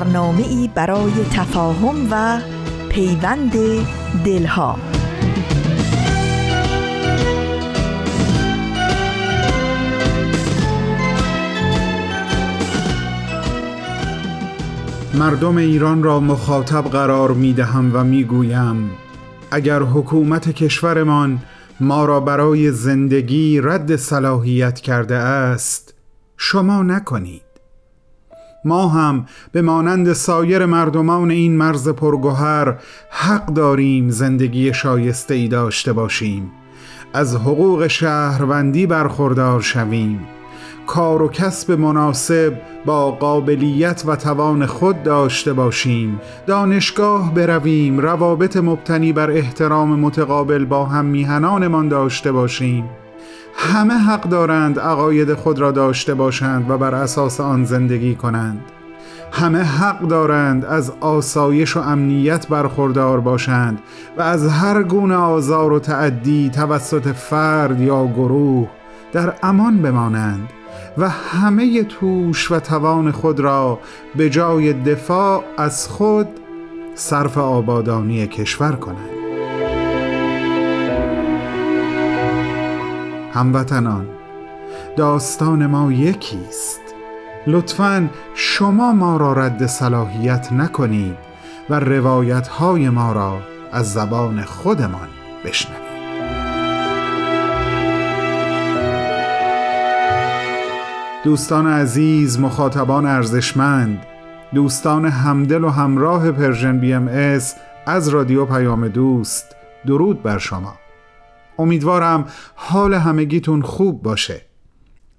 برنامه ای برای تفاهم و پیوند دلها. مردم ایران را مخاطب قرار می دهم و می گویم اگر حکومت کشورمان ما را برای زندگی رد صلاحیت کرده است شما نکنید. ما هم به مانند سایر مردمان این مرز پرگوهر حق داریم زندگی شایسته ای داشته باشیم. از حقوق شهروندی برخوردار شویم. کار و کسب مناسب با قابلیت و توان خود داشته باشیم. دانشگاه برویم روابط مبتنی بر احترام متقابل با هم میهنانمان داشته باشیم. همه حق دارند عقاید خود را داشته باشند و بر اساس آن زندگی کنند. همه حق دارند از آسایش و امنیت برخوردار باشند و از هر گونه آزار و تعدی توسط فرد یا گروه در امان بمانند و همه توش و توان خود را به جای دفاع از خود صرف آبادانی کشور کنند. هموطنان داستان ما یکیست. لطفا شما ما را رد صلاحیت نکنید و روایت های ما را از زبان خودمان بشنوید. دوستان عزیز مخاطبان ارزشمند دوستان همدل و همراه Persian BM از رادیو پیام دوست درود بر شما. امیدوارم حال همگیتون خوب باشه.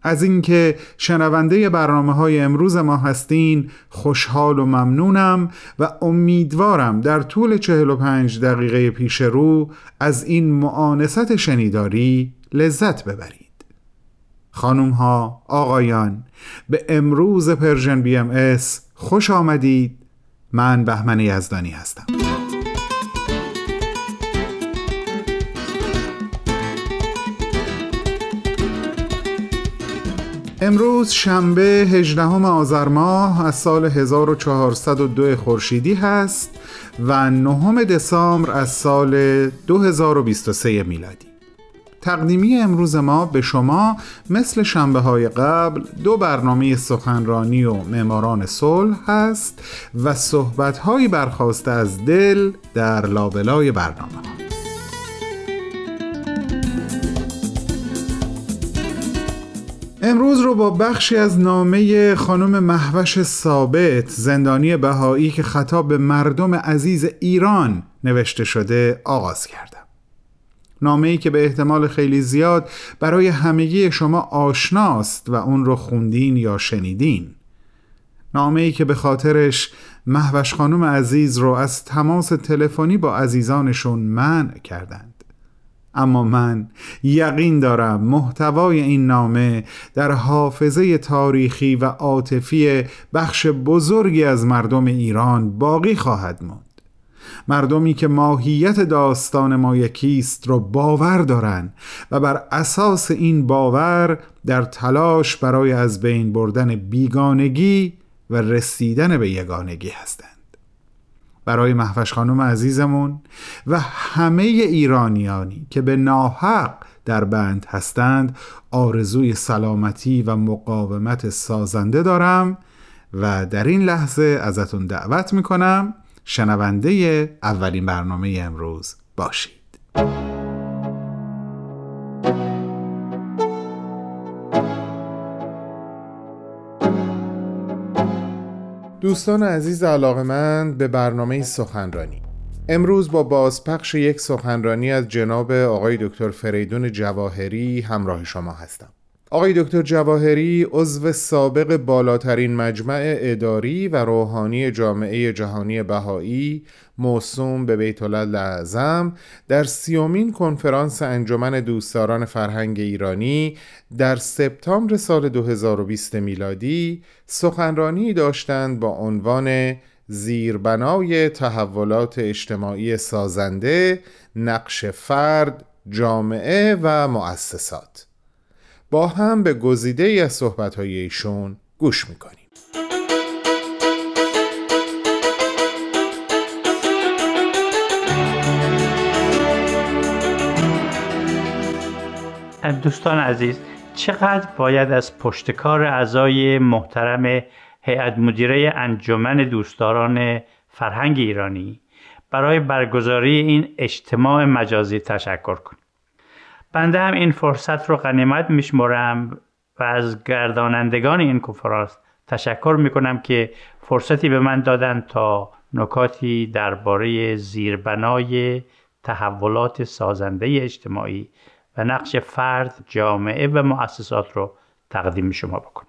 از اینکه شنونده برنامه های امروز ما هستین خوشحال و ممنونم و امیدوارم در طول 45 دقیقه پیش رو از این موانست شنیداری لذت ببرید. خانوم ها آقایان به امروز Persian BMS خوش آمدید. من بهمن یزدانی هستم. امروز شنبه 18 آذر ماه از سال 1402 خورشیدی هست و 9 دسامبر از سال 2023 میلادی تقدیمی امروز ما به شما مثل شنبه های قبل دو برنامه سخنرانی و معماران صلح هست و صحبت هایی برخواسته از دل در لابلای برنامه ها. امروز رو با بخشی از نامه خانم محوش ثابت زندانی بهایی که خطاب به مردم عزیز ایران نوشته شده آغاز کردم. نامه ای که به احتمال خیلی زیاد برای همگی شما آشناست و اون رو خوندین یا شنیدین. نامه ای که به خاطرش محوش خانم عزیز رو از تماس تلفنی با عزیزانشون منع کردند اما من یقین دارم محتوای این نامه در حافظه تاریخی و عاطفی بخش بزرگی از مردم ایران باقی خواهد موند. مردمی که ماهیت داستان ما یکیست را باور دارند و بر اساس این باور در تلاش برای از بین بردن بیگانگی و رسیدن به یگانگی هستند. برای محفش خانم عزیزمون و همه ایرانیانی که به ناحق در بند هستند آرزوی سلامتی و مقاومت سازنده دارم و در این لحظه ازتون دعوت می‌کنم شنونده اولین برنامه امروز باشید. دوستان عزیز علاقمند به برنامه سخنرانی. امروز با بازپخش یک سخنرانی از جناب آقای دکتر فریدون جواهری همراه شما هستم. آقای دکتر جواهری عضو سابق بالاترین مجمع اداری و روحانی جامعه جهانی بهایی موسوم به بیت اعظم در سیومین کنفرانس انجمن دوستداران فرهنگ ایرانی در سپتامبر سال 2020 میلادی سخنرانی داشتند با عنوان زیربنای تحولات اجتماعی سازنده نقش فرد جامعه و مؤسسات. با هم به گزیده ای از صحبتهای ایشون گوش می‌کنیم. دوستان عزیز چقدر باید از پشتکار اعضای محترم هیئت مدیره انجمن دوستداران فرهنگ ایرانی برای برگزاری این اجتماع مجازی تشکر کنیم؟ بنده هم این فرصت رو غنیمت میشمرم و از گردانندگان این کنفرانس تشکر می‌کنم که فرصتی به من دادن تا نکاتی درباره زیربنای تحولات سازنده اجتماعی و نقش فرد، جامعه و مؤسسات رو تقدیم شما بکنم.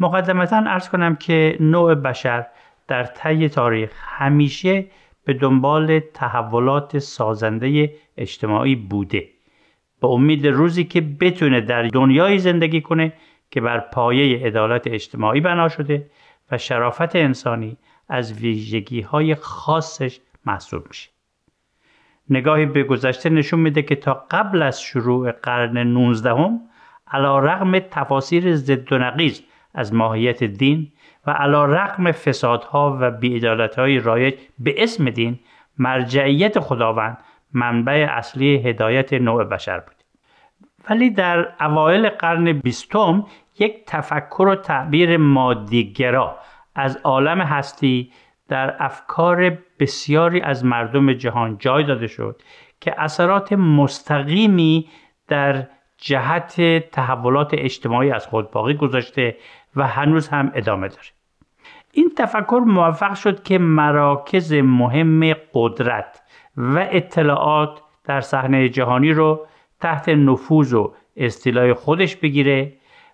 مقدمتا ارز کنم که نوع بشر در طی تاریخ همیشه به دنبال تحولات سازنده اجتماعی بوده به امید روزی که بتونه در دنیای زندگی کنه که بر پایه عدالت اجتماعی بنا شده و شرافت انسانی از ویژگی های خاصش محسوب میشه. نگاهی به گذشته نشون میده که تا قبل از شروع قرن 19 هم علا رغم تفاسیر ضد و نقیز از ماهیت دین و علا رغم فسادها و بیعدالتهای رایج به اسم دین مرجعیت خداوند منبع اصلی هدایت نوع بشر بود ولی در اوایل قرن بیستم یک تفکر و تعبیر مادیگرا از عالم هستی در افکار بسیاری از مردم جهان جای داده شد که اثرات مستقیمی در جهت تحولات اجتماعی از خود باقی گذاشته و هنوز هم ادامه داره. این تفکر موفق شد که مراکز مهم قدرت و اطلاعات در صحنه جهانی رو تحت نفوذ و استیلای خودش بگیره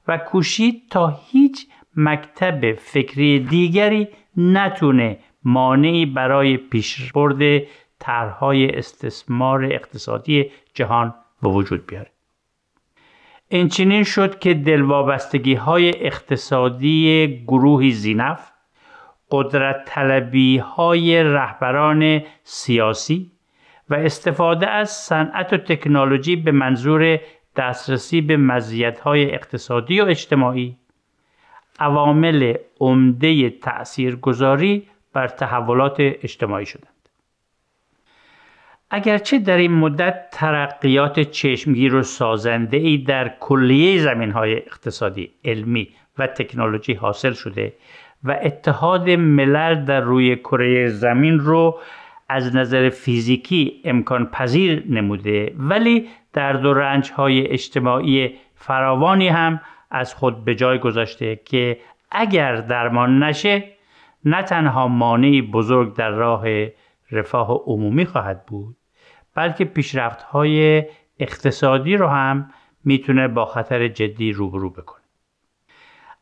و کوشید تا هیچ مکتب فکری دیگری نتونه مانعی برای پیشبرد طرحهای استثمار اقتصادی جهان به وجود بیاره. اینچنین شد که دلوابستگی های اقتصادی گروهی زینف قدرت های رهبران سیاسی و استفاده از صنعت و تکنولوژی به منظور دسترسی به های اقتصادی و اجتماعی عوامل عمده تأثیرگذاری بر تحولات اجتماعی شدند. اگرچه در این مدت ترقیات چشمگیر و سازنده ای در کلیه زمین های اقتصادی، علمی و تکنولوژی حاصل شده و اتحاد ملل در روی کره زمین رو از نظر فیزیکی امکان پذیر نموده ولی در و رنج های اجتماعی فراوانی هم از خود به جای گذاشته که اگر درمان نشه نه تنها مانعی بزرگ در راه رفاه عمومی خواهد بود بلکه پیشرفت های اقتصادی رو هم می‌تونه با خطر جدی روبرو بکنه.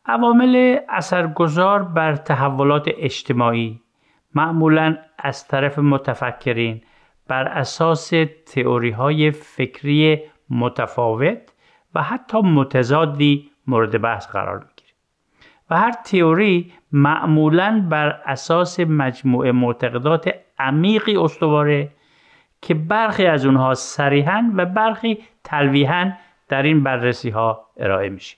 عوامل اثرگذار بر تحولات اجتماعی معمولا از طرف متفکرین. بر اساس تئوری های فکری متفاوت و حتی متضادی مورد بحث قرار می‌گیره. و هر تئوری معمولا بر اساس مجموعه معتقدات عمیقی استواره که برخی از اونها صریحا و برخی تلویحا در این بررسی ها ارائه میشه.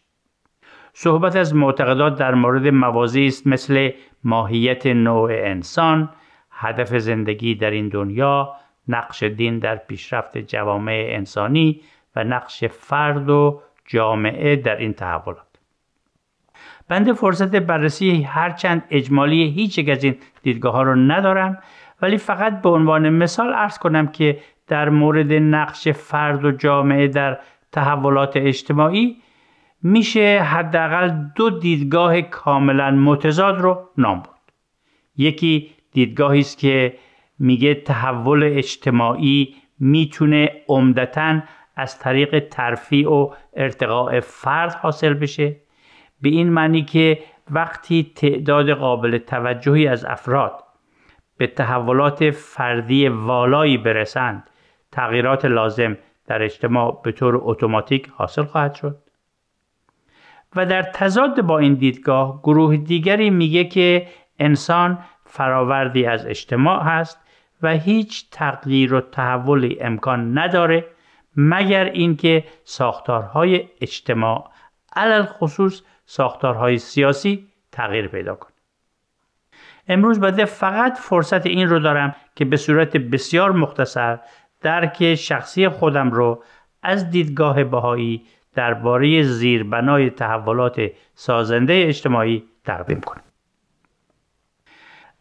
صحبت از معتقدات در مورد موازی است مثل ماهیت نوع انسان هدف زندگی در این دنیا نقش دین در پیشرفت جوامع انسانی و نقش فرد و جامعه در این تحولات. بنده فرصت بررسی هرچند اجمالی هیچ یک از این دیدگاه ها رو ندارم ولی فقط به عنوان مثال ارز کنم که در مورد نقش فرد و جامعه در تحولات اجتماعی میشه حداقل دو دیدگاه کاملا متضاد رو نام برد. یکی دیدگاهی است که میگه تحول اجتماعی می‌تونه عمدتا از طریق ترفیع و ارتقاء فرد حاصل بشه. به این معنی که وقتی تعداد قابل توجهی از افراد به تحولات فردی والایی برسند تغییرات لازم در اجتماع به طور اتوماتیک حاصل خواهد شد. و در تضاد با این دیدگاه گروه دیگری میگه که انسان فراوردی از اجتماع هست و هیچ تغییر و تحولی امکان نداره مگر اینکه ساختارهای اجتماع علل خصوص ساختارهای سیاسی تغییر پیدا کنه. امروز بده فقط فرصت این رو دارم که به صورت بسیار مختصر درک شخصی خودم رو از دیدگاه بهایی درباره زیربنای تحولات سازنده اجتماعی تقدیم کنم.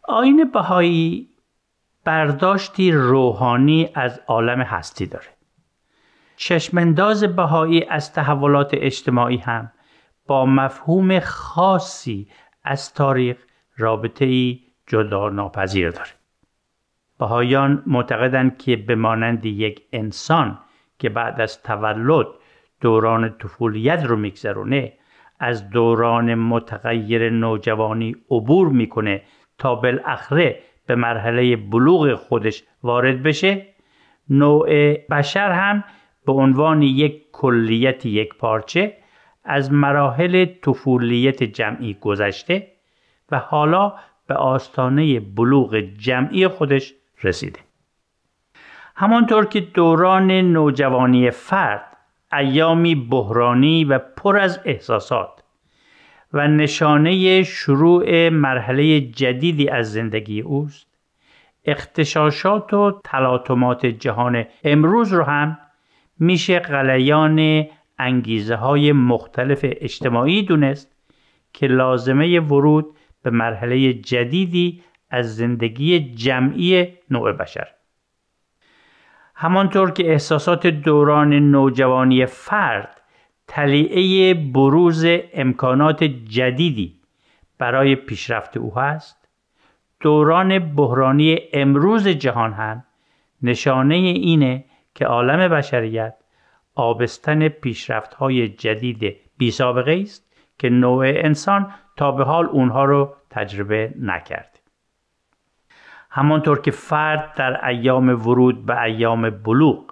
آین بهایی برداشتی روحانی از عالم هستی داره. چشمنداز بهایی از تحولات اجتماعی هم با مفهوم خاصی از تاریخ رابطه ای جدا ناپذیر داره. بهایان معتقدند که به مانند یک انسان که بعد از تولد دوران طفولیت رو میگذرونه از دوران متغیر نوجوانی عبور می‌کنه تا بالاخره به مرحله بلوغ خودش وارد بشه. نوع بشر هم به عنوان یک کلیت یک پارچه از مراحل طفولیت جمعی گذشته و حالا به آستانه بلوغ جمعی خودش رسیده. همانطور که دوران نوجوانی فرد ایامی بحرانی و پر از احساسات و نشانه شروع مرحله جدیدی از زندگی اوست. اختشاشات و تلاطمات جهان امروز رو هم میشه غلیان انگیزه های مختلف اجتماعی دونست که لازمه ورود به مرحله جدیدی از زندگی جمعی نوع بشر. همانطور که احساسات دوران نوجوانی فرد تلیعه بروز امکانات جدیدی برای پیشرفت او هست دوران بحرانی امروز جهان هم نشانه اینه که عالم بشریت آبستن پیشرفت های جدید بی سابقه است که نوع انسان تا به حال اونها رو تجربه نکرد. همانطور که فرد در ایام ورود به ایام بلوغ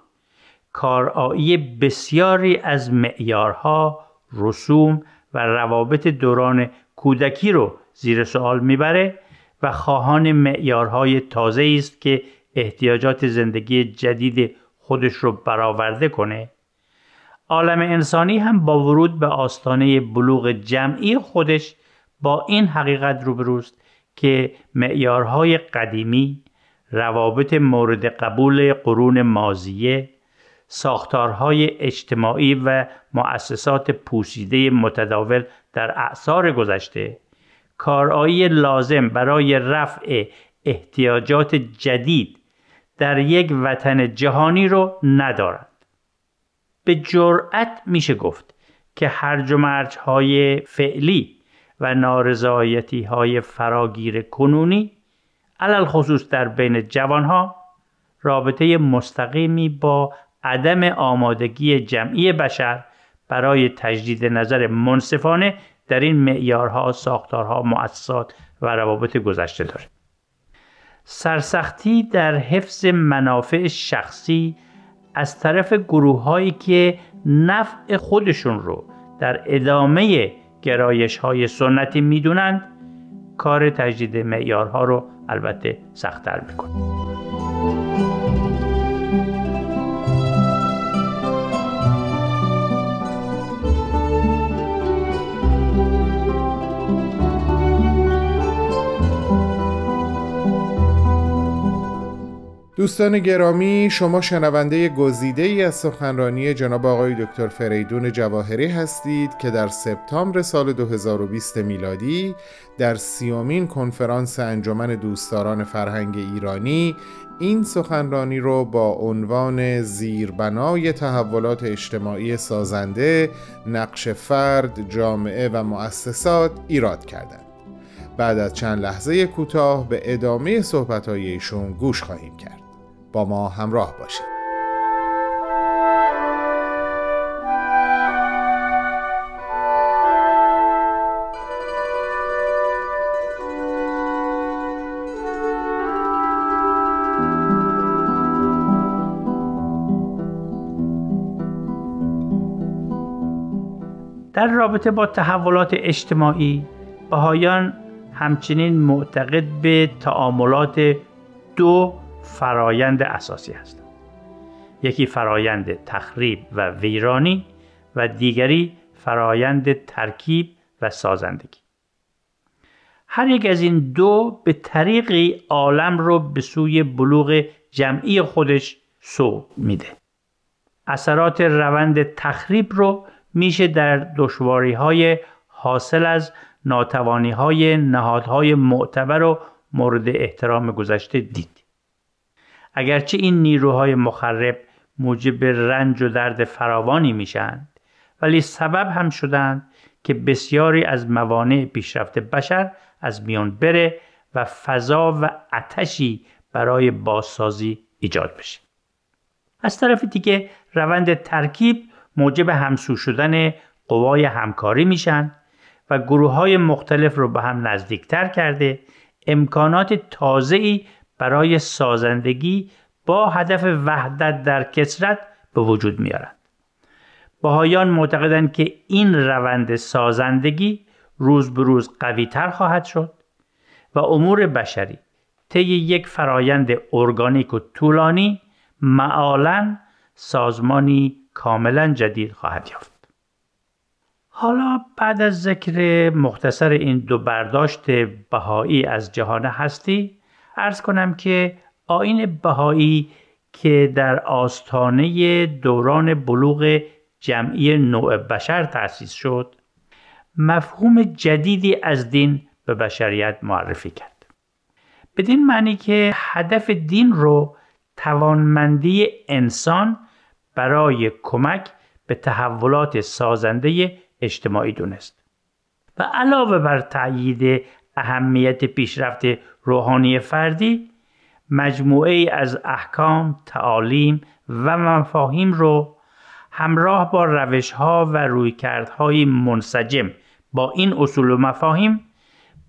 کارایی بسیاری از معیارها، رسوم و روابط دوران کودکی رو زیر سوال می‌بره و خواهان معیارهای تازه است که احتیاجات زندگی جدید خودش رو برآورده کنه. عالم انسانی هم با ورود به آستانه بلوغ جمعی خودش با این حقیقت روبروست که معیارهای قدیمی روابط مورد قبول قرون مازیه ساختارهای اجتماعی و مؤسسات پوسیده متداول در اعثار گذشته کارایی لازم برای رفع احتیاجات جدید در یک وطن جهانی رو ندارد. به جرأت میشه گفت که هرج و مرج های فعلی و نارضایتی های فراگیر کنونی علل خصوص در بین جوانها رابطه مستقیمی با عدم آمادگی جمعی بشر برای تجدید نظر منصفانه در این معیارها، ساختارها، مؤسسات و روابط گذشته داره. سرسختی در حفظ منافع شخصی از طرف گروه هایی که نفع خودشون رو در ادامه گرایش های سنتی می‌دونند کار تجدید معیارها رو البته سختتر می‌کنه دوستان گرامی شما شنونده گزیده ای از سخنرانی جناب آقای دکتر فریدون جواهری هستید که در سپتامبر سال 2020 میلادی در سیومین کنفرانس انجمن دوستداران فرهنگ ایرانی این سخنرانی رو با عنوان زیربنای تحولات اجتماعی سازنده نقش فرد، جامعه و مؤسسات ایراد کردند. بعد از چند لحظه کوتاه به ادامه صحبت‌های ایشون گوش خواهیم کرد. با ما همراه باشید. در رابطه با تحولات اجتماعی بهایان همچنین معتقد به تعاملات دو فرایند اساسی هستند. یکی فرایند تخریب و ویرانی و دیگری فرایند ترکیب و سازندگی. هر یک از این دو به طریقی عالم رو به سوی بلوغ جمعی خودش سو میده. اثرات روند تخریب رو میشه در دشواری های حاصل از ناتوانی های نهادهای معتبر و مورد احترام گذشته دید. اگرچه این نیروهای مخرب موجب رنج و درد فراوانی میشن ولی سبب هم شدند که بسیاری از موانع پیشرفت بشر از میان بره و فضا و اتشی برای بازسازی ایجاد بشه. از طرف دیگه روند ترکیب موجب همسو شدن قوای همکاری میشن و گروه های مختلف رو به هم نزدیکتر کرده امکانات تازه‌ای برای سازندگی با هدف وحدت در کسرت به وجود میارند. باهایان معتقدند که این روند سازندگی روز به روز قوی تر خواهد شد و امور بشری طی یک فرایند ارگانیک و طولانی معالا سازمانی کاملا جدید خواهد یافت. حالا بعد از ذکر مختصر این دو برداشت بهایی از جهان هستی ارز کنم که آین بهایی که در آستانه دوران بلوغ جمعی نوع بشر تأسیس شد مفهوم جدیدی از دین به بشریت معرفی کرد. بدین معنی که هدف دین رو توانمندی انسان برای کمک به تحولات سازنده اجتماعی دونست. و علاوه بر تأیید اهمیت پیشرفت روحانی فردی مجموعه از احکام، تعالیم و مفاهیم رو همراه با روش ها و رویکردهای منسجم با این اصول و مفاهیم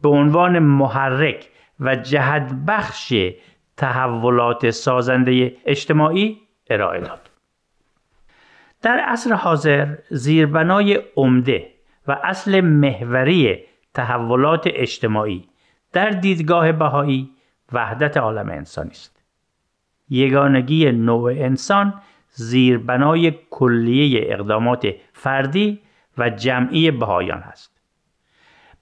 به عنوان محرک و جهت بخش تحولات سازنده اجتماعی ارائه داد. در عصر حاضر زیربنای عمده و اصل محوری تحولات اجتماعی در دیدگاه بهایی وحدت عالم انسانی است. یگانگی نوع انسان زیربنای کلیه اقدامات فردی و جمعی بهایان است.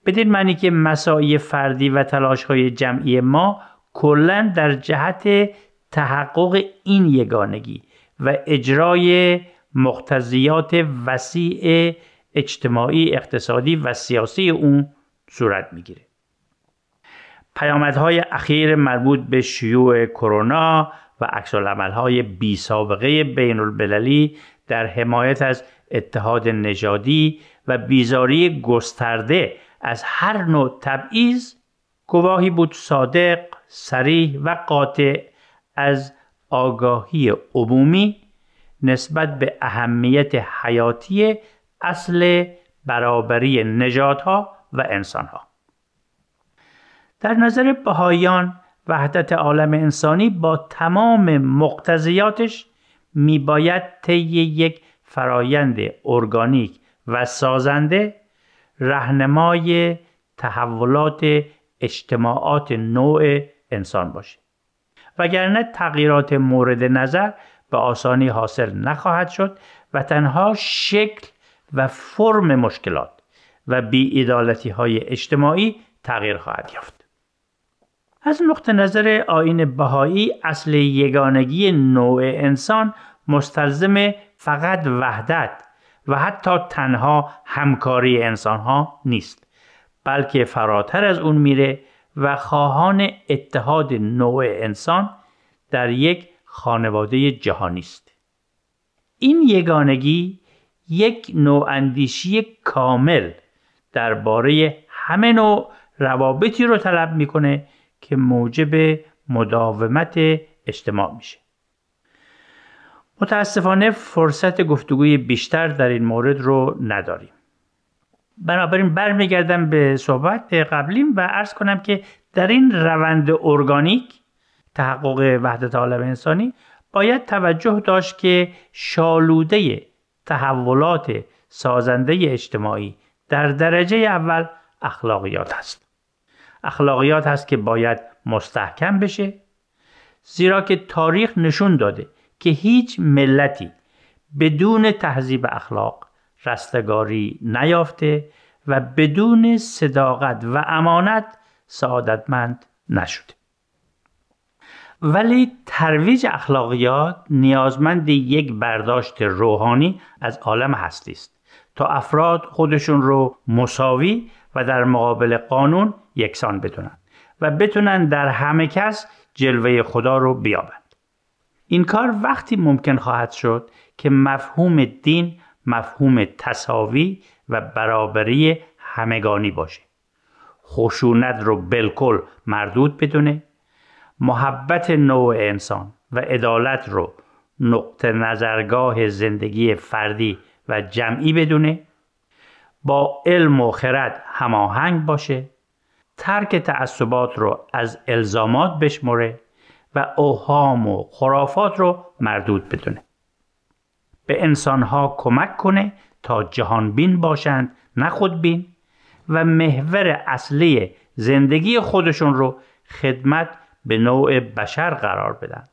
بدین معنی که مساعی فردی و تلاش های جمعی ما کلا در جهت تحقق این یگانگی و اجرای مقتضیات وسیع اجتماعی اقتصادی و سیاسی اون صورت می‌گیره پیامدهای اخیر مربوط به شیوع کرونا و عکس های بی سابقه بین المللی در حمایت از اتحاد نژادی و بیزاری گسترده از هر نوع تبعیض گواهی بود صادق، سریح و قاطع از آگاهی عمومی نسبت به اهمیت حیاتی اصل برابری نژادها و انسانها. در نظر بهایان وحدت عالم انسانی با تمام مقتضیاتش میباید طی یک فرایند ارگانیک و سازنده رهنمای تحولات اجتماعات نوع انسان باشه وگرنه تغییرات مورد نظر به آسانی حاصل نخواهد شد و تنها شکل و فرم مشکلات و بیعدالتی های اجتماعی تغییر خواهد یافت. از نقطه نظر آین بهایی اصل یگانگی نوع انسان مستلزم فقط وحدت و حتی تنها همکاری انسان ها نیست بلکه فراتر از اون میره و خواهان اتحاد نوع انسان در یک خانواده جهانی است. این یگانگی یک نوع اندیشی کامل درباره همه نوع روابطی رو طلب می‌کنه که موجب مداومت اجتماع میشه متاسفانه فرصت گفتگوی بیشتر در این مورد رو نداریم بنابراین برمیگردم به صحبت قبلیم و عرض کنم که در این روند ارگانیک تحقق وحدت عالم انسانی باید توجه داشت که شالوده تحولات سازنده اجتماعی در درجه اول اخلاقیات است. اخلاقیات هست که باید مستحکم بشه. زیرا که تاریخ نشون داده که هیچ ملتی بدون تهذیب اخلاق رستگاری نیافته و بدون صداقت و امانت سعادتمند نشده. ولی ترویج اخلاقیات نیازمند یک برداشت روحانی از عالم هستی است تا افراد خودشون رو مساوی و در مقابل قانون یکسان بدونن و بتونن در همه کس جلوه خدا رو بیابند. این کار وقتی ممکن خواهد شد که مفهوم دین مفهوم تصاوی و برابری همگانی باشه. خشونت رو بالکل مردود بدونه. محبت نوع انسان و عدالت رو نقطه نظرگاه زندگی فردی و جمعی بدونه. با علم و خرد هماهنگ باشه. ترک تعصبات رو از الزامات بشمره و اوهام و خرافات رو مردود بدونه. به انسانها کمک کنه تا جهان بین باشند نه خودبین و محور اصلی زندگی خودشون رو خدمت به نوع بشر قرار بدن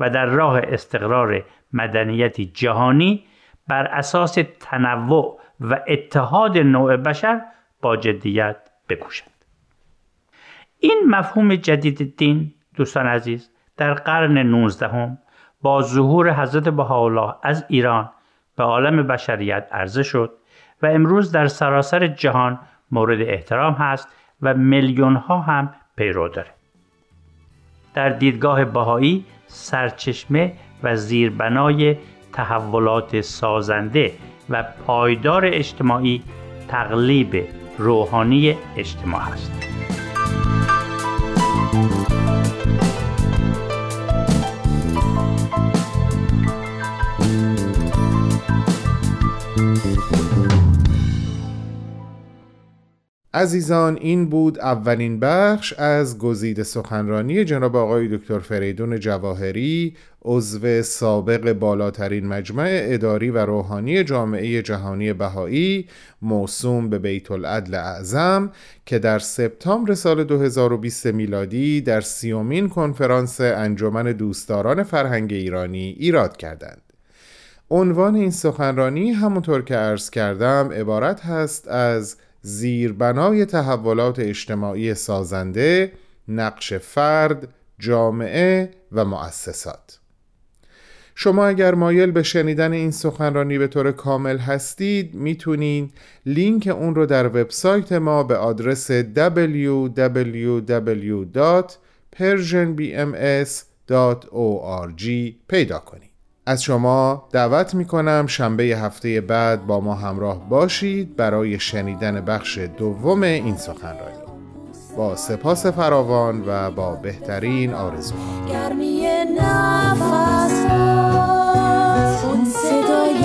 و در راه استقرار مدنیتی جهانی بر اساس تنوع و اتحاد نوع بشر با جدیت بکوشند این مفهوم جدید دین دوستان عزیز در قرن 19 با ظهور حضرت بهاءالله از ایران به عالم بشریت عرضه شد و امروز در سراسر جهان مورد احترام هست و میلیون ها هم پیرو داره در دیدگاه بهایی سرچشمه و زیربنای تحولات سازنده و پایدار اجتماعی تقلیب روحانی اجتماع است. عزیزان این بود اولین بخش از گزیده سخنرانی جناب آقای دکتر فریدون جواهری عضو سابق بالاترین مجمع اداری و روحانی جامعه جهانی بهایی موسوم به بیت العدل اعظم که در سپتامبر سال 2020 میلادی در سیومین کنفرانس انجمن دوستداران فرهنگ ایرانی ایراد کردند. عنوان این سخنرانی همونطور که عرض کردم عبارت هست از زیربنای تحولات اجتماعی سازنده نقش فرد، جامعه و مؤسسات. شما اگر مایل به شنیدن این سخنرانی به طور کامل هستید می‌تونید لینک اون رو در وبسایت ما به آدرس www.persianbms.org پیدا کنید. از شما دعوت می کنم شنبه هفته بعد با ما همراه باشید برای شنیدن بخش دوم این سخنرانی با سپاس فراوان و با بهترین آرزوها گرمی نفس اون صدای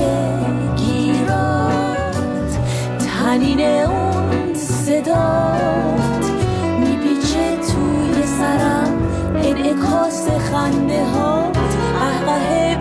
گیرات تنین اون صدات میپیچه توی سرم انعکاس خنده ها قهقه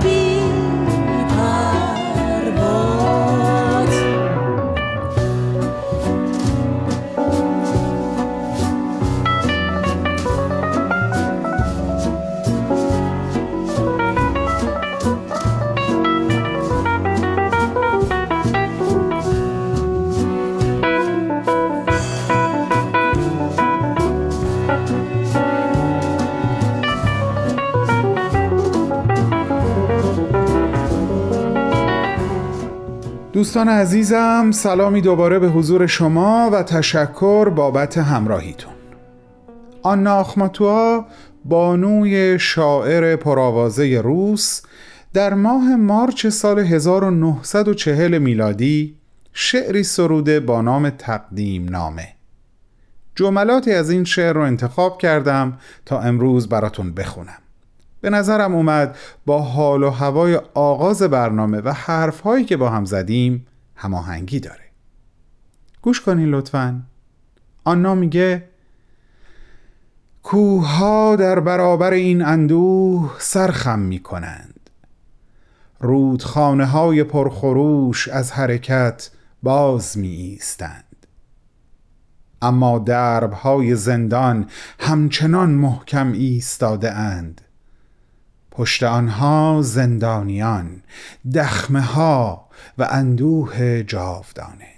دوستان عزیزم سلامی دوباره به حضور شما و تشکر بابت همراهیتون. آنا آخماتوا بانوی شاعر پرآوازه روس در ماه مارچ سال 1940 میلادی شعری سروده با نام تقدیم نامه. جملاتی از این شعر رو انتخاب کردم تا امروز براتون بخونم. به نظرم اومد با حال و هوای آغاز برنامه و حرفهایی که با هم زدیم هماهنگی داره. گوش کنین لطفا. آنا میگه کوها در برابر این اندوه سرخم می‌کنند. رودخانه های پرخروش از حرکت باز می ایستند اما دربهای زندان همچنان محکم ایستاده اند پشت آنها زندانیان دخمه ها و اندوه جاودانه.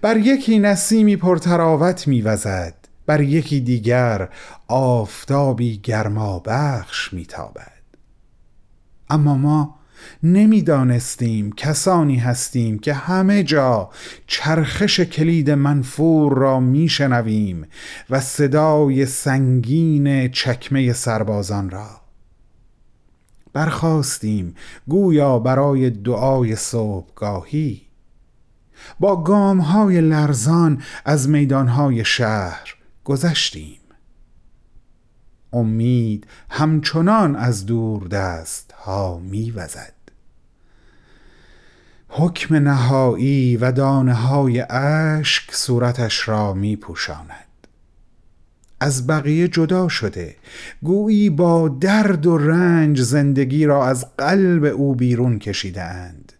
بر یکی نسیمی پرتراوت میوزد بر یکی دیگر آفتابی گرما بخش میتابد. اما ما نمی‌دانستیم کسانی هستیم که همه جا چرخش کلید منفور را میشنویم و صدای سنگین چکمه سربازان را. برخواستیم گویا برای دعای صبحگاهی. با گام های لرزان از میدان های شهر گذشتیم. امید همچنان از دور دست ها میوزد. حکم نهایی و دانه های اشک صورتش را می پوشاند از بقیه جدا شده. گویی با درد و رنج زندگی را از قلب او بیرون کشیده اند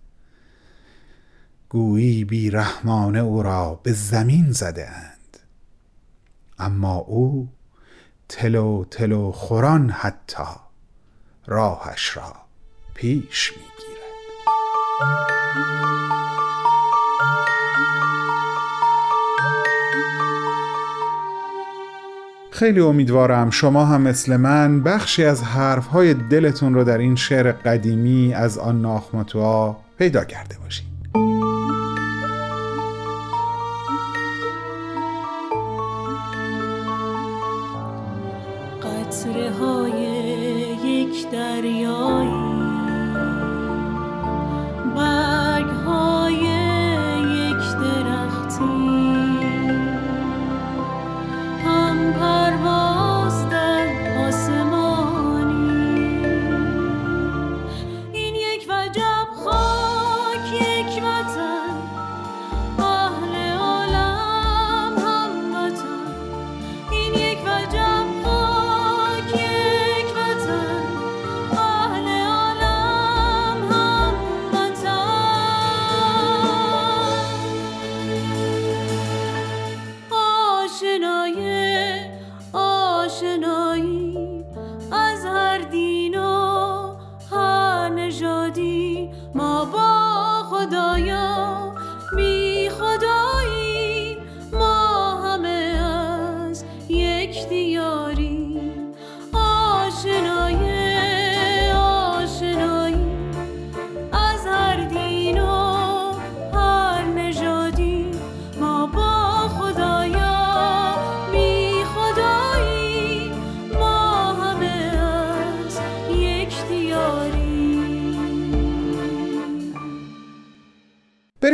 گویی بیرحمانه او را به زمین زده اند اما او تلو تلو خوران حتی راهش را پیش می‌گیرد. خیلی امیدوارم شما هم مثل من بخشی از حرفهای دلتون رو در این شعر قدیمی از آن ناخمتوا پیدا کرده باشید.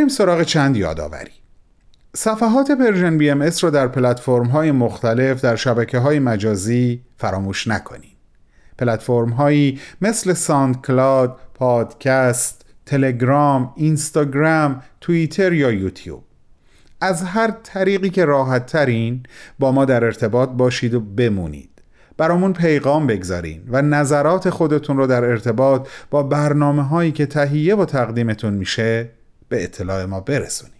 بریم سراغ چند یادآوری. صفحات Persian BMS رو در پلتفرم های مختلف در شبکه های مجازی فراموش نکنید پلتفرم هایی مثل SoundCloud، پادکست، تلگرام، اینستاگرام، توییتر یا یوتیوب. از هر طریقی که راحت ترین با ما در ارتباط باشید و بمونید. برامون پیغام بگذارین و نظرات خودتون رو در ارتباط با برنامه هایی که تهیه و تقدیمتون میشه به اطلاع ما برسونید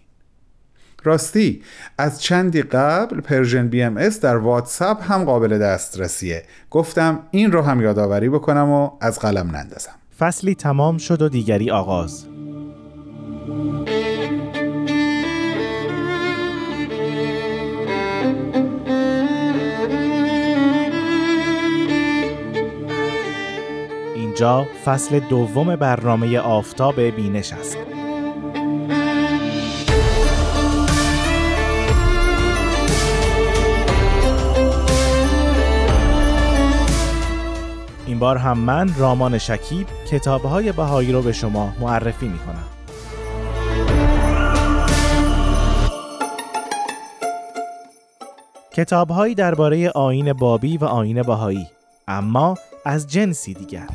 راستی از چندی قبل Persian BMS در واتساپ هم قابل دسترسیه. گفتم این رو هم یادآوری بکنم و از قلم نندازم. فصلی تمام شد و دیگری آغاز. اینجا فصل دوم برنامه آفتاب بینش است. این بار هم من رامان شکیب کتابهای بهایی رو به شما معرفی می کنم. کتابهایی درباره آین بابی و آین بهایی اما از جنسی دیگر.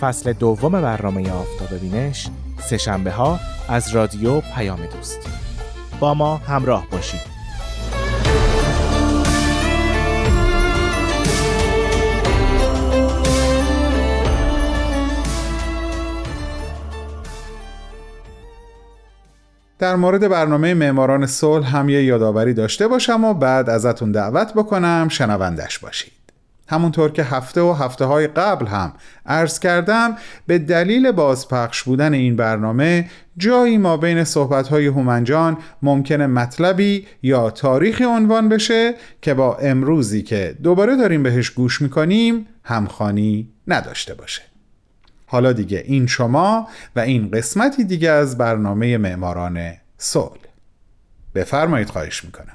فصل دوم برنامه آفتاب بینش سه شنبه ها از رادیو پیام دوست با ما همراه باشید. در مورد برنامه معماران صلح هم یه یادآوری داشته باشم و بعد ازتون دعوت بکنم. شنوندش باشید. همونطور که هفته و هفته های قبل هم عرض کردم به دلیل بازپخش بودن این برنامه جایی ما بین صحبت های هومنجان ممکنه مطلبی یا تاریخی عنوان بشه که با امروزی که دوباره داریم بهش گوش می‌کنیم همخانی نداشته باشه. حالا دیگه این شما و این قسمتی دیگه از برنامه معماران صلح. بفرمایید خواهش می‌کنم.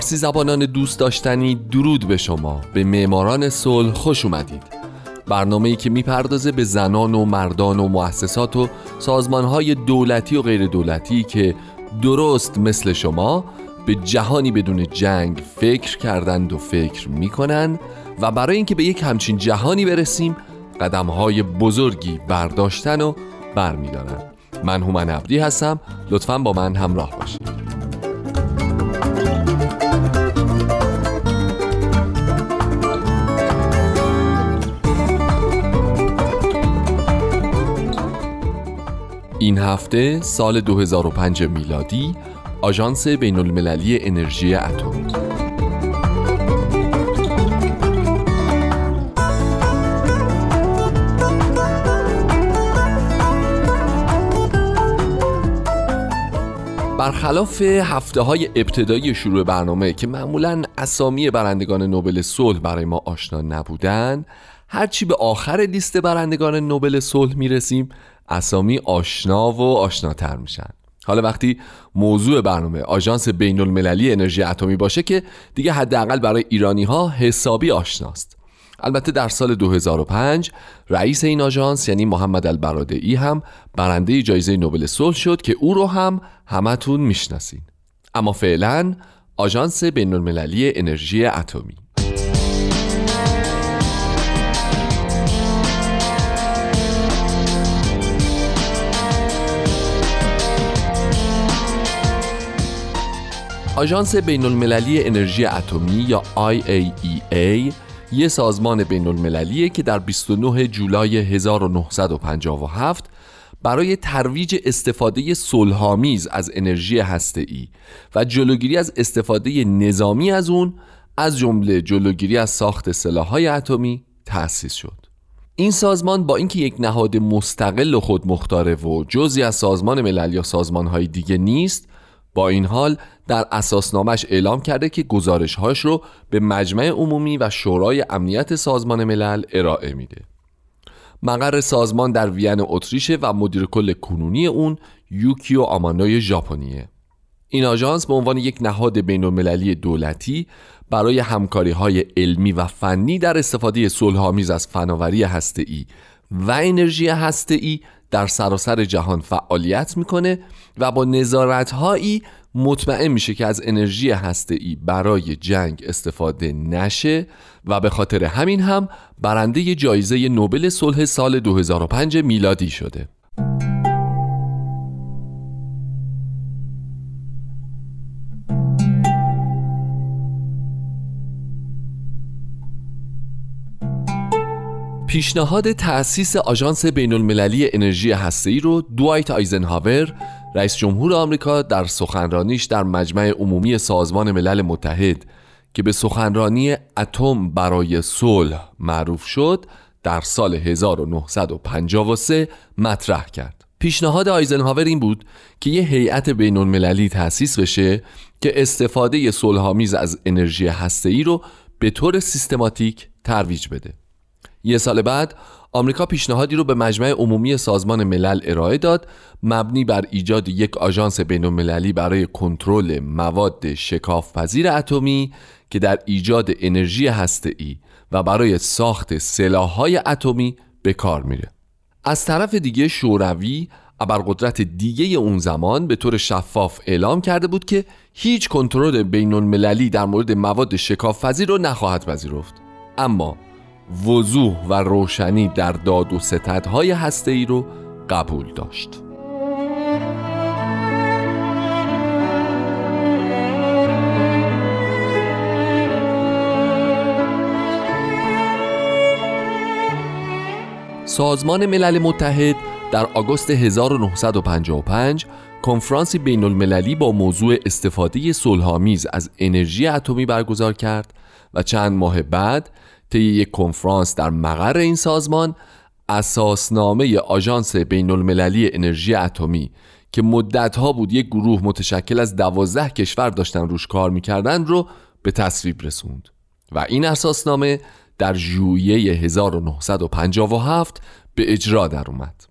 فارسی زبانان دوست داشتنی درود به شما. به معماران صلح خوش اومدید. برنامه ای که می‌پردازه به زنان و مردان و مؤسسات و سازمانهای دولتی و غیر دولتی که درست مثل شما به جهانی بدون جنگ فکر کردند و فکر می‌کنن و برای اینکه به یک همچین جهانی برسیم قدمهای بزرگی برداشتن و برمیدارن. من هومن عبدی هستم. لطفا با من همراه باشید. این هفته سال 2005 میلادی آژانس بین المللی انرژی اتمی برخلاف هفته های ابتدایی شروع برنامه که معمولا اسامی برندگان نوبل صلح برای ما آشنا نبودن هرچی به آخر لیست برندگان نوبل صلح می‌رسیم اسامی آشنا و آشناتر میشن. حالا وقتی موضوع برنامه آژانس بین المللی انرژی اتمی باشه که دیگه حداقل برای ایرانی ها حسابی آشناست. البته در سال 2005 رئیس این آژانس یعنی محمد البرادعی هم برنده جایزه نوبل صلح شد که او رو هم همتون می‌شناسین. اما فعلا آژانس بین المللی انرژی اتمی. آژانس بین المللی انرژی اتمی یا IAEA یه سازمان بین المللیه که در 29 جولای 1957 برای ترویج استفاده صلحآمیز از انرژی هسته‌ای و جلوگیری از استفاده نظامی از اون از جمله جلوگیری از ساخت سلاح‌های اتمی تأسیس شد. این سازمان با اینکه یک نهاد مستقل و خودمختاره و جزی از سازمان ملل یا سازمان‌های دیگه نیست با این حال در اساسنامش اعلام کرده که گزارشهاش رو به مجمع عمومی و شورای امنیت سازمان ملل ارائه میده. مقر سازمان در وین اتریشه و مدیر کل کنونی اون یوکیو آمانوی ژاپنیه. این آژانس به عنوان یک نهاد بین المللی دولتی برای همکاری های علمی و فنی در استفاده صلحآمیز از فناوری هسته‌ای و انرژی هسته‌ای در سراسر جهان فعالیت می‌کنه و با نظارت هایی مطمئن میشه که از انرژی هسته‌ای برای جنگ استفاده نشه و به خاطر همین هم برنده جایزه نوبل صلح سال 2005 میلادی شده. پیشنهاد تأسیس آژانس بین المللی انرژی هسته‌ای رو دوایت آیزنهاور رئیس جمهور آمریکا در سخنرانیش در مجمع عمومی سازمان ملل متحد که به سخنرانی اتم برای صلح معروف شد در سال 1953 مطرح کرد. پیشنهاد آیزنهاور این بود که یه هیئت بین المللی تأسیس بشه که استفاده صلحآمیز از انرژی هسته‌ای رو به طور سیستماتیک ترویج بده. یه سال بعد آمریکا پیشنهادی رو به مجمع عمومی سازمان ملل ارائه داد مبنی بر ایجاد یک آژانس بین‌المللی برای کنترل مواد شکافپذیر اتمی که در ایجاد انرژی هسته‌ای و برای ساخت سلاح‌های اتمی به کار میره. از طرف دیگه شوروی ابرقدرت دیگه اون زمان به طور شفاف اعلام کرده بود که هیچ کنترل بین المللی در مورد مواد شکافپذیر رو نخواهد پذیرفت اما وضوح و روشنی در داد و ستدهای هسته رو قبول داشت. سازمان ملل متحد در آگوست 1955 کنفرانسی بین المللی با موضوع استفاده صلحآمیز از انرژی اتمی برگزار کرد و چند ماه بعد طی یک کنفرانس در مقر این سازمان اساسنامه آژانس بین المللی انرژی اتمی که مدتها بود یک گروه متشکل از دوازده کشور داشتن روش کار می‌کردن رو به تصویب رسوند و این اساسنامه در ژوئیه 1957 به اجرا در اومد.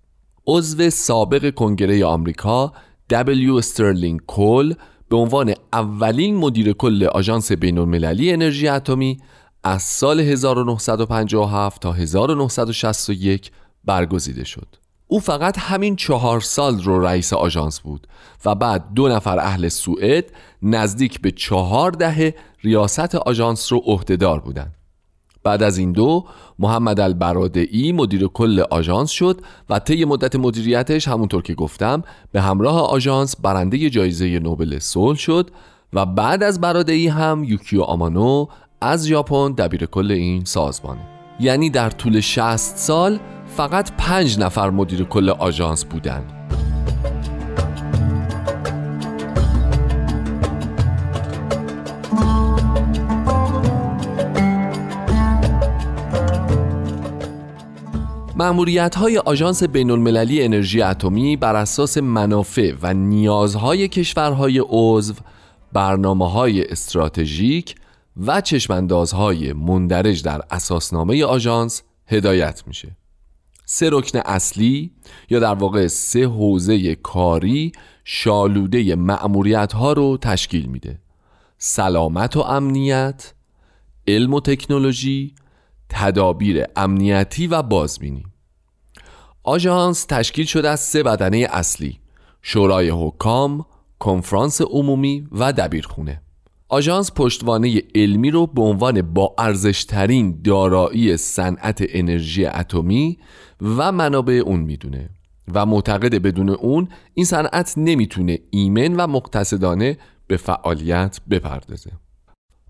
عضو سابق کنگره آمریکا دبلیو استرلینگ کول به عنوان اولین مدیر کل آژانس بین المللی انرژی اتمی از سال 1957 تا 1961 برگزیده شد. او فقط همین چهار سال رو رئیس آژانس بود و بعد دو نفر اهل سوئد نزدیک به چهار دهه ریاست آژانس رو عهدهدار بودند. بعد از این دو محمد البرادعی مدیر کل آژانس شد و طی مدت مدیریتش همونطور که گفتم به همراه آژانس برنده جایزه نوبل صلح شد و بعد از برادعی هم یوکیو آمانو از ژاپن دبیر کل این سازمانه یعنی در طول 60 سال فقط پنج نفر مدیر کل آژانس بودند. معمولیت های آژانس بین المللی انرژی اتمی بر اساس منافع و نیازهای کشورهای عضو برنامه های استراتژیک و چشماندازهای مندرج در اساسنامه آژانس هدایت میشه. سه رکن اصلی یا در واقع سه حوزه کاری شالوده معمولیت ها رو تشکیل میده. سلامت و امنیت علم و تکنولوژی تدابیر امنیتی و بازبینی. آژانس تشکیل شده از سه بدنه اصلی شورای حکام، کنفرانس عمومی و دبیرخونه. آژانس پشتوانه علمی رو به عنوان با ارزشترین دارایی صنعت انرژی اتمی و منابع اون می‌دونه و معتقد بدون اون این صنعت نمی‌تونه ایمن و مقتصدانه به فعالیت بپردازه.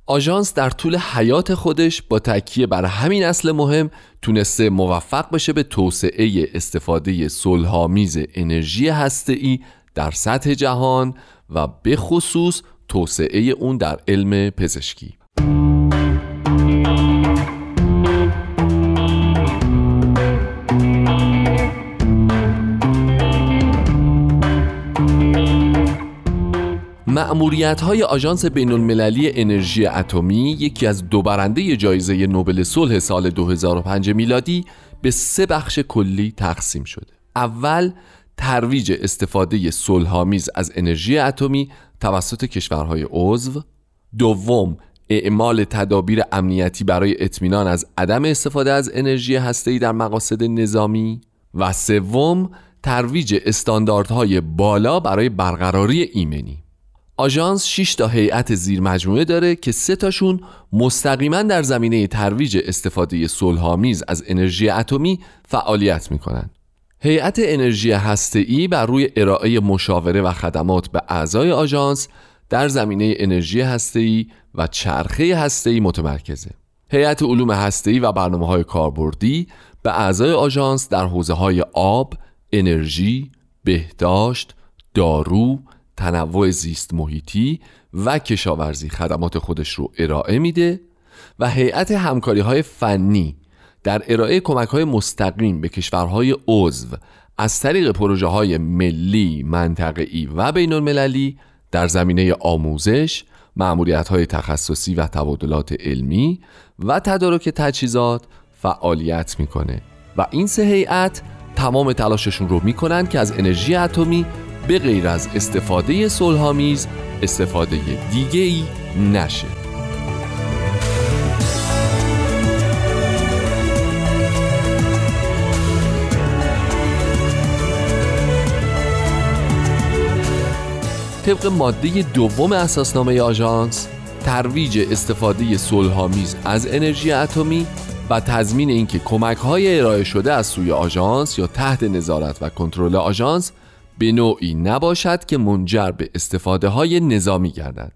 آژانس در طول حیات خودش با تکیه بر همین اصل مهم تونسته موفق بشه به توسعه استفاده صلحآمیز انرژی هسته‌ای در سطح جهان و به خصوص توسعه اون در علم پزشکی. معمولیت های آژانس بین المللی انرژی اتمی یکی از دو برنده جایزه نوبل صلح سال 2005 میلادی به سه بخش کلی تقسیم شده. اول ترویج استفاده صلحآمیز از انرژی اتمی توسط کشورهای عضو. دوم اعمال تدابیر امنیتی برای اطمینان از عدم استفاده از انرژی هسته‌ای در مقاصد نظامی. و سوم ترویج استانداردهای بالا برای برقراری ایمنی. آژانس 6 تا هیئت زیر مجموعه داره که سه تاشون مستقیما در زمینه ترویج استفاده صلحآمیز از انرژی اتمی فعالیت می‌کنند. هیئت انرژی هسته‌ای بر روی ارائه مشاوره و خدمات به اعضای آژانس در زمینه انرژی هسته‌ای و چرخه هسته‌ای متمرکزه. هیئت علوم هسته‌ای و برنامه‌های کاربردی به اعضای آژانس در حوزه‌های آب، انرژی، بهداشت، دارو، تنوع زیست محیطی و کشاورزی خدمات خودش رو ارائه میده و هیئت همکاری های فنی در ارائه کمک های مستقیم به کشورهای عضو از طریق پروژه های ملی، منطقه‌ای و بین المللی در زمینه آموزش، معمولیت های تخصصی و تبادلات علمی و تدارک تجهیزات فعالیت می‌کنه و این سه هیئت تمام تلاششون رو می‌کنن که از انرژی اتمی به غیر از استفاده صلحآمیز استفاده دیگه ای نشه. طبق ماده دوم اساسنامه آژانس ترویج استفاده صلحآمیز از انرژی اتمی و تضمین اینکه کمک های ارائه شده از سوی آژانس یا تحت نظارت و کنترل آژانس به نوعی نباشد که منجر به استفاده های نظامی گردد.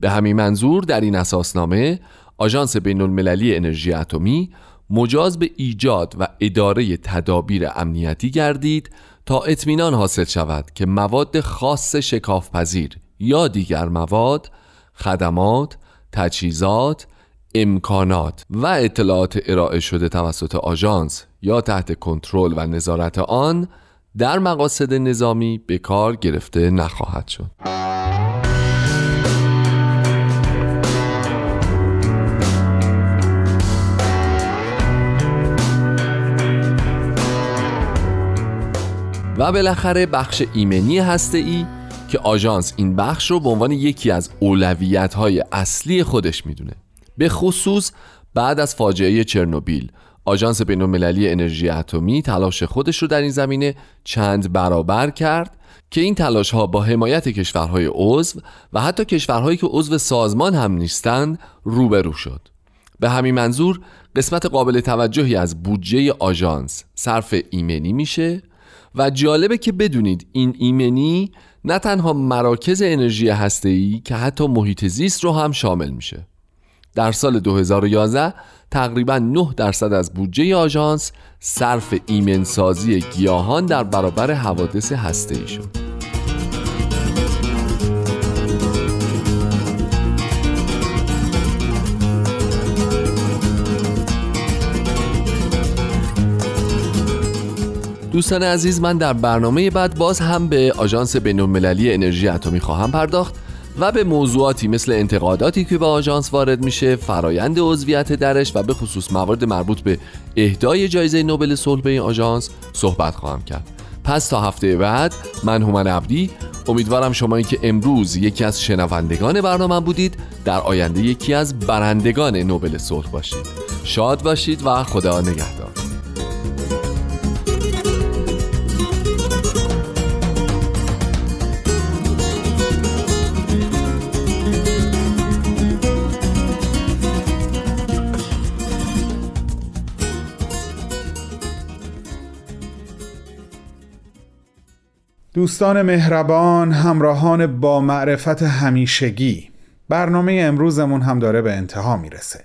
به همین منظور در این اساسنامه آژانس بین المللی انرژی اتمی مجاز به ایجاد و اداره تدابیر امنیتی گردید تا اطمینان حاصل شود که مواد خاص شکافپذیر یا دیگر مواد، خدمات، تجهیزات، امکانات و اطلاعات ارائه شده توسط آژانس یا تحت کنترل و نظارت آن در مقاصد نظامی به کار گرفته نخواهد شد. و بالاخره بخش ایمنی هسته ای که آژانس این بخش رو به عنوان یکی از اولویت های اصلی خودش می‌دونه. به خصوص بعد از فاجعه چرنوبیل آژانس بین‌المللی انرژی اتمی تلاش خودش رو در این زمینه چند برابر کرد که این تلاش ها با حمایت کشورهای عضو و حتی کشورهایی که عضو سازمان هم نیستند روبرو شد. به همین منظور قسمت قابل توجهی از بودجه آژانس صرف ایمنی میشه و جالبه که بدونید این ایمنی نه تنها مراکز انرژی هسته‌ای که حتی محیط زیست رو هم شامل میشه. در سال 2011 تقریبا 9 درصد از بودجه آژانس صرف ایمنسازی گیاهان در برابر حوادث هسته‌ای شد. دوستان عزیز من در برنامه بعد باز هم به آژانس بین‌المللی انرژی اتمی خواهم پرداخت و به موضوعاتی مثل انتقاداتی که به آژانس وارد میشه فرایند عضویت درش و به خصوص موارد مربوط به اهدای جایزه نوبل صلح به این آژانس صحبت خواهم کرد. پس تا هفته بعد من هومن عبدی امیدوارم شما که امروز یکی از شنوندگان برنامه بودید در آینده یکی از برندگان نوبل صلح باشید. شاد باشید و خدا نگهدار. دوستان مهربان همراهان با معرفت همیشگی. برنامه امروزمون هم داره به انتها می‌رسه.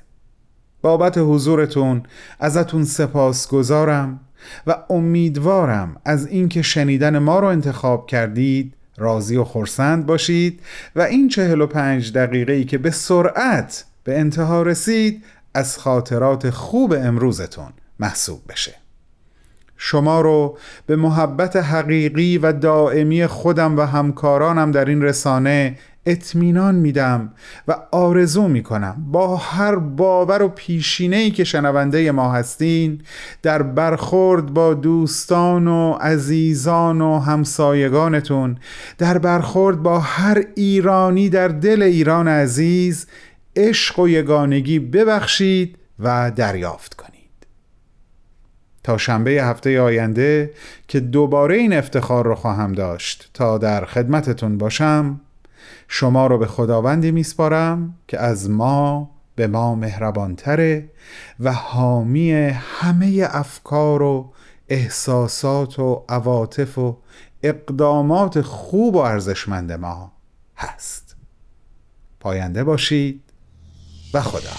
بابت حضورتون ازتون سپاس گذارم و امیدوارم از اینکه شنیدن ما رو انتخاب کردید راضی و خورسند باشید و این چهل و پنج دقیقه ای که به سرعت به انتها رسید از خاطرات خوب امروزتون محسوب بشه. شما رو به محبت حقیقی و دائمی خودم و همکارانم در این رسانه اطمینان میدم و آرزو می‌کنم با هر باور و پیشینه ای که شنونده ما هستین در برخورد با دوستان و عزیزان و همسایگانتون در برخورد با هر ایرانی در دل ایران عزیز عشق و یگانگی ببخشید و دریافت کنید. تا شنبه هفته آینده که دوباره این افتخار رو خواهم داشت. تا در خدمتتون باشم شما رو به خداوندی میسپارم که از ما به ما مهربانتره و حامی همه افکار و احساسات و عواطف و اقدامات خوب و ارزشمند ما هست. پاینده باشید و خدا.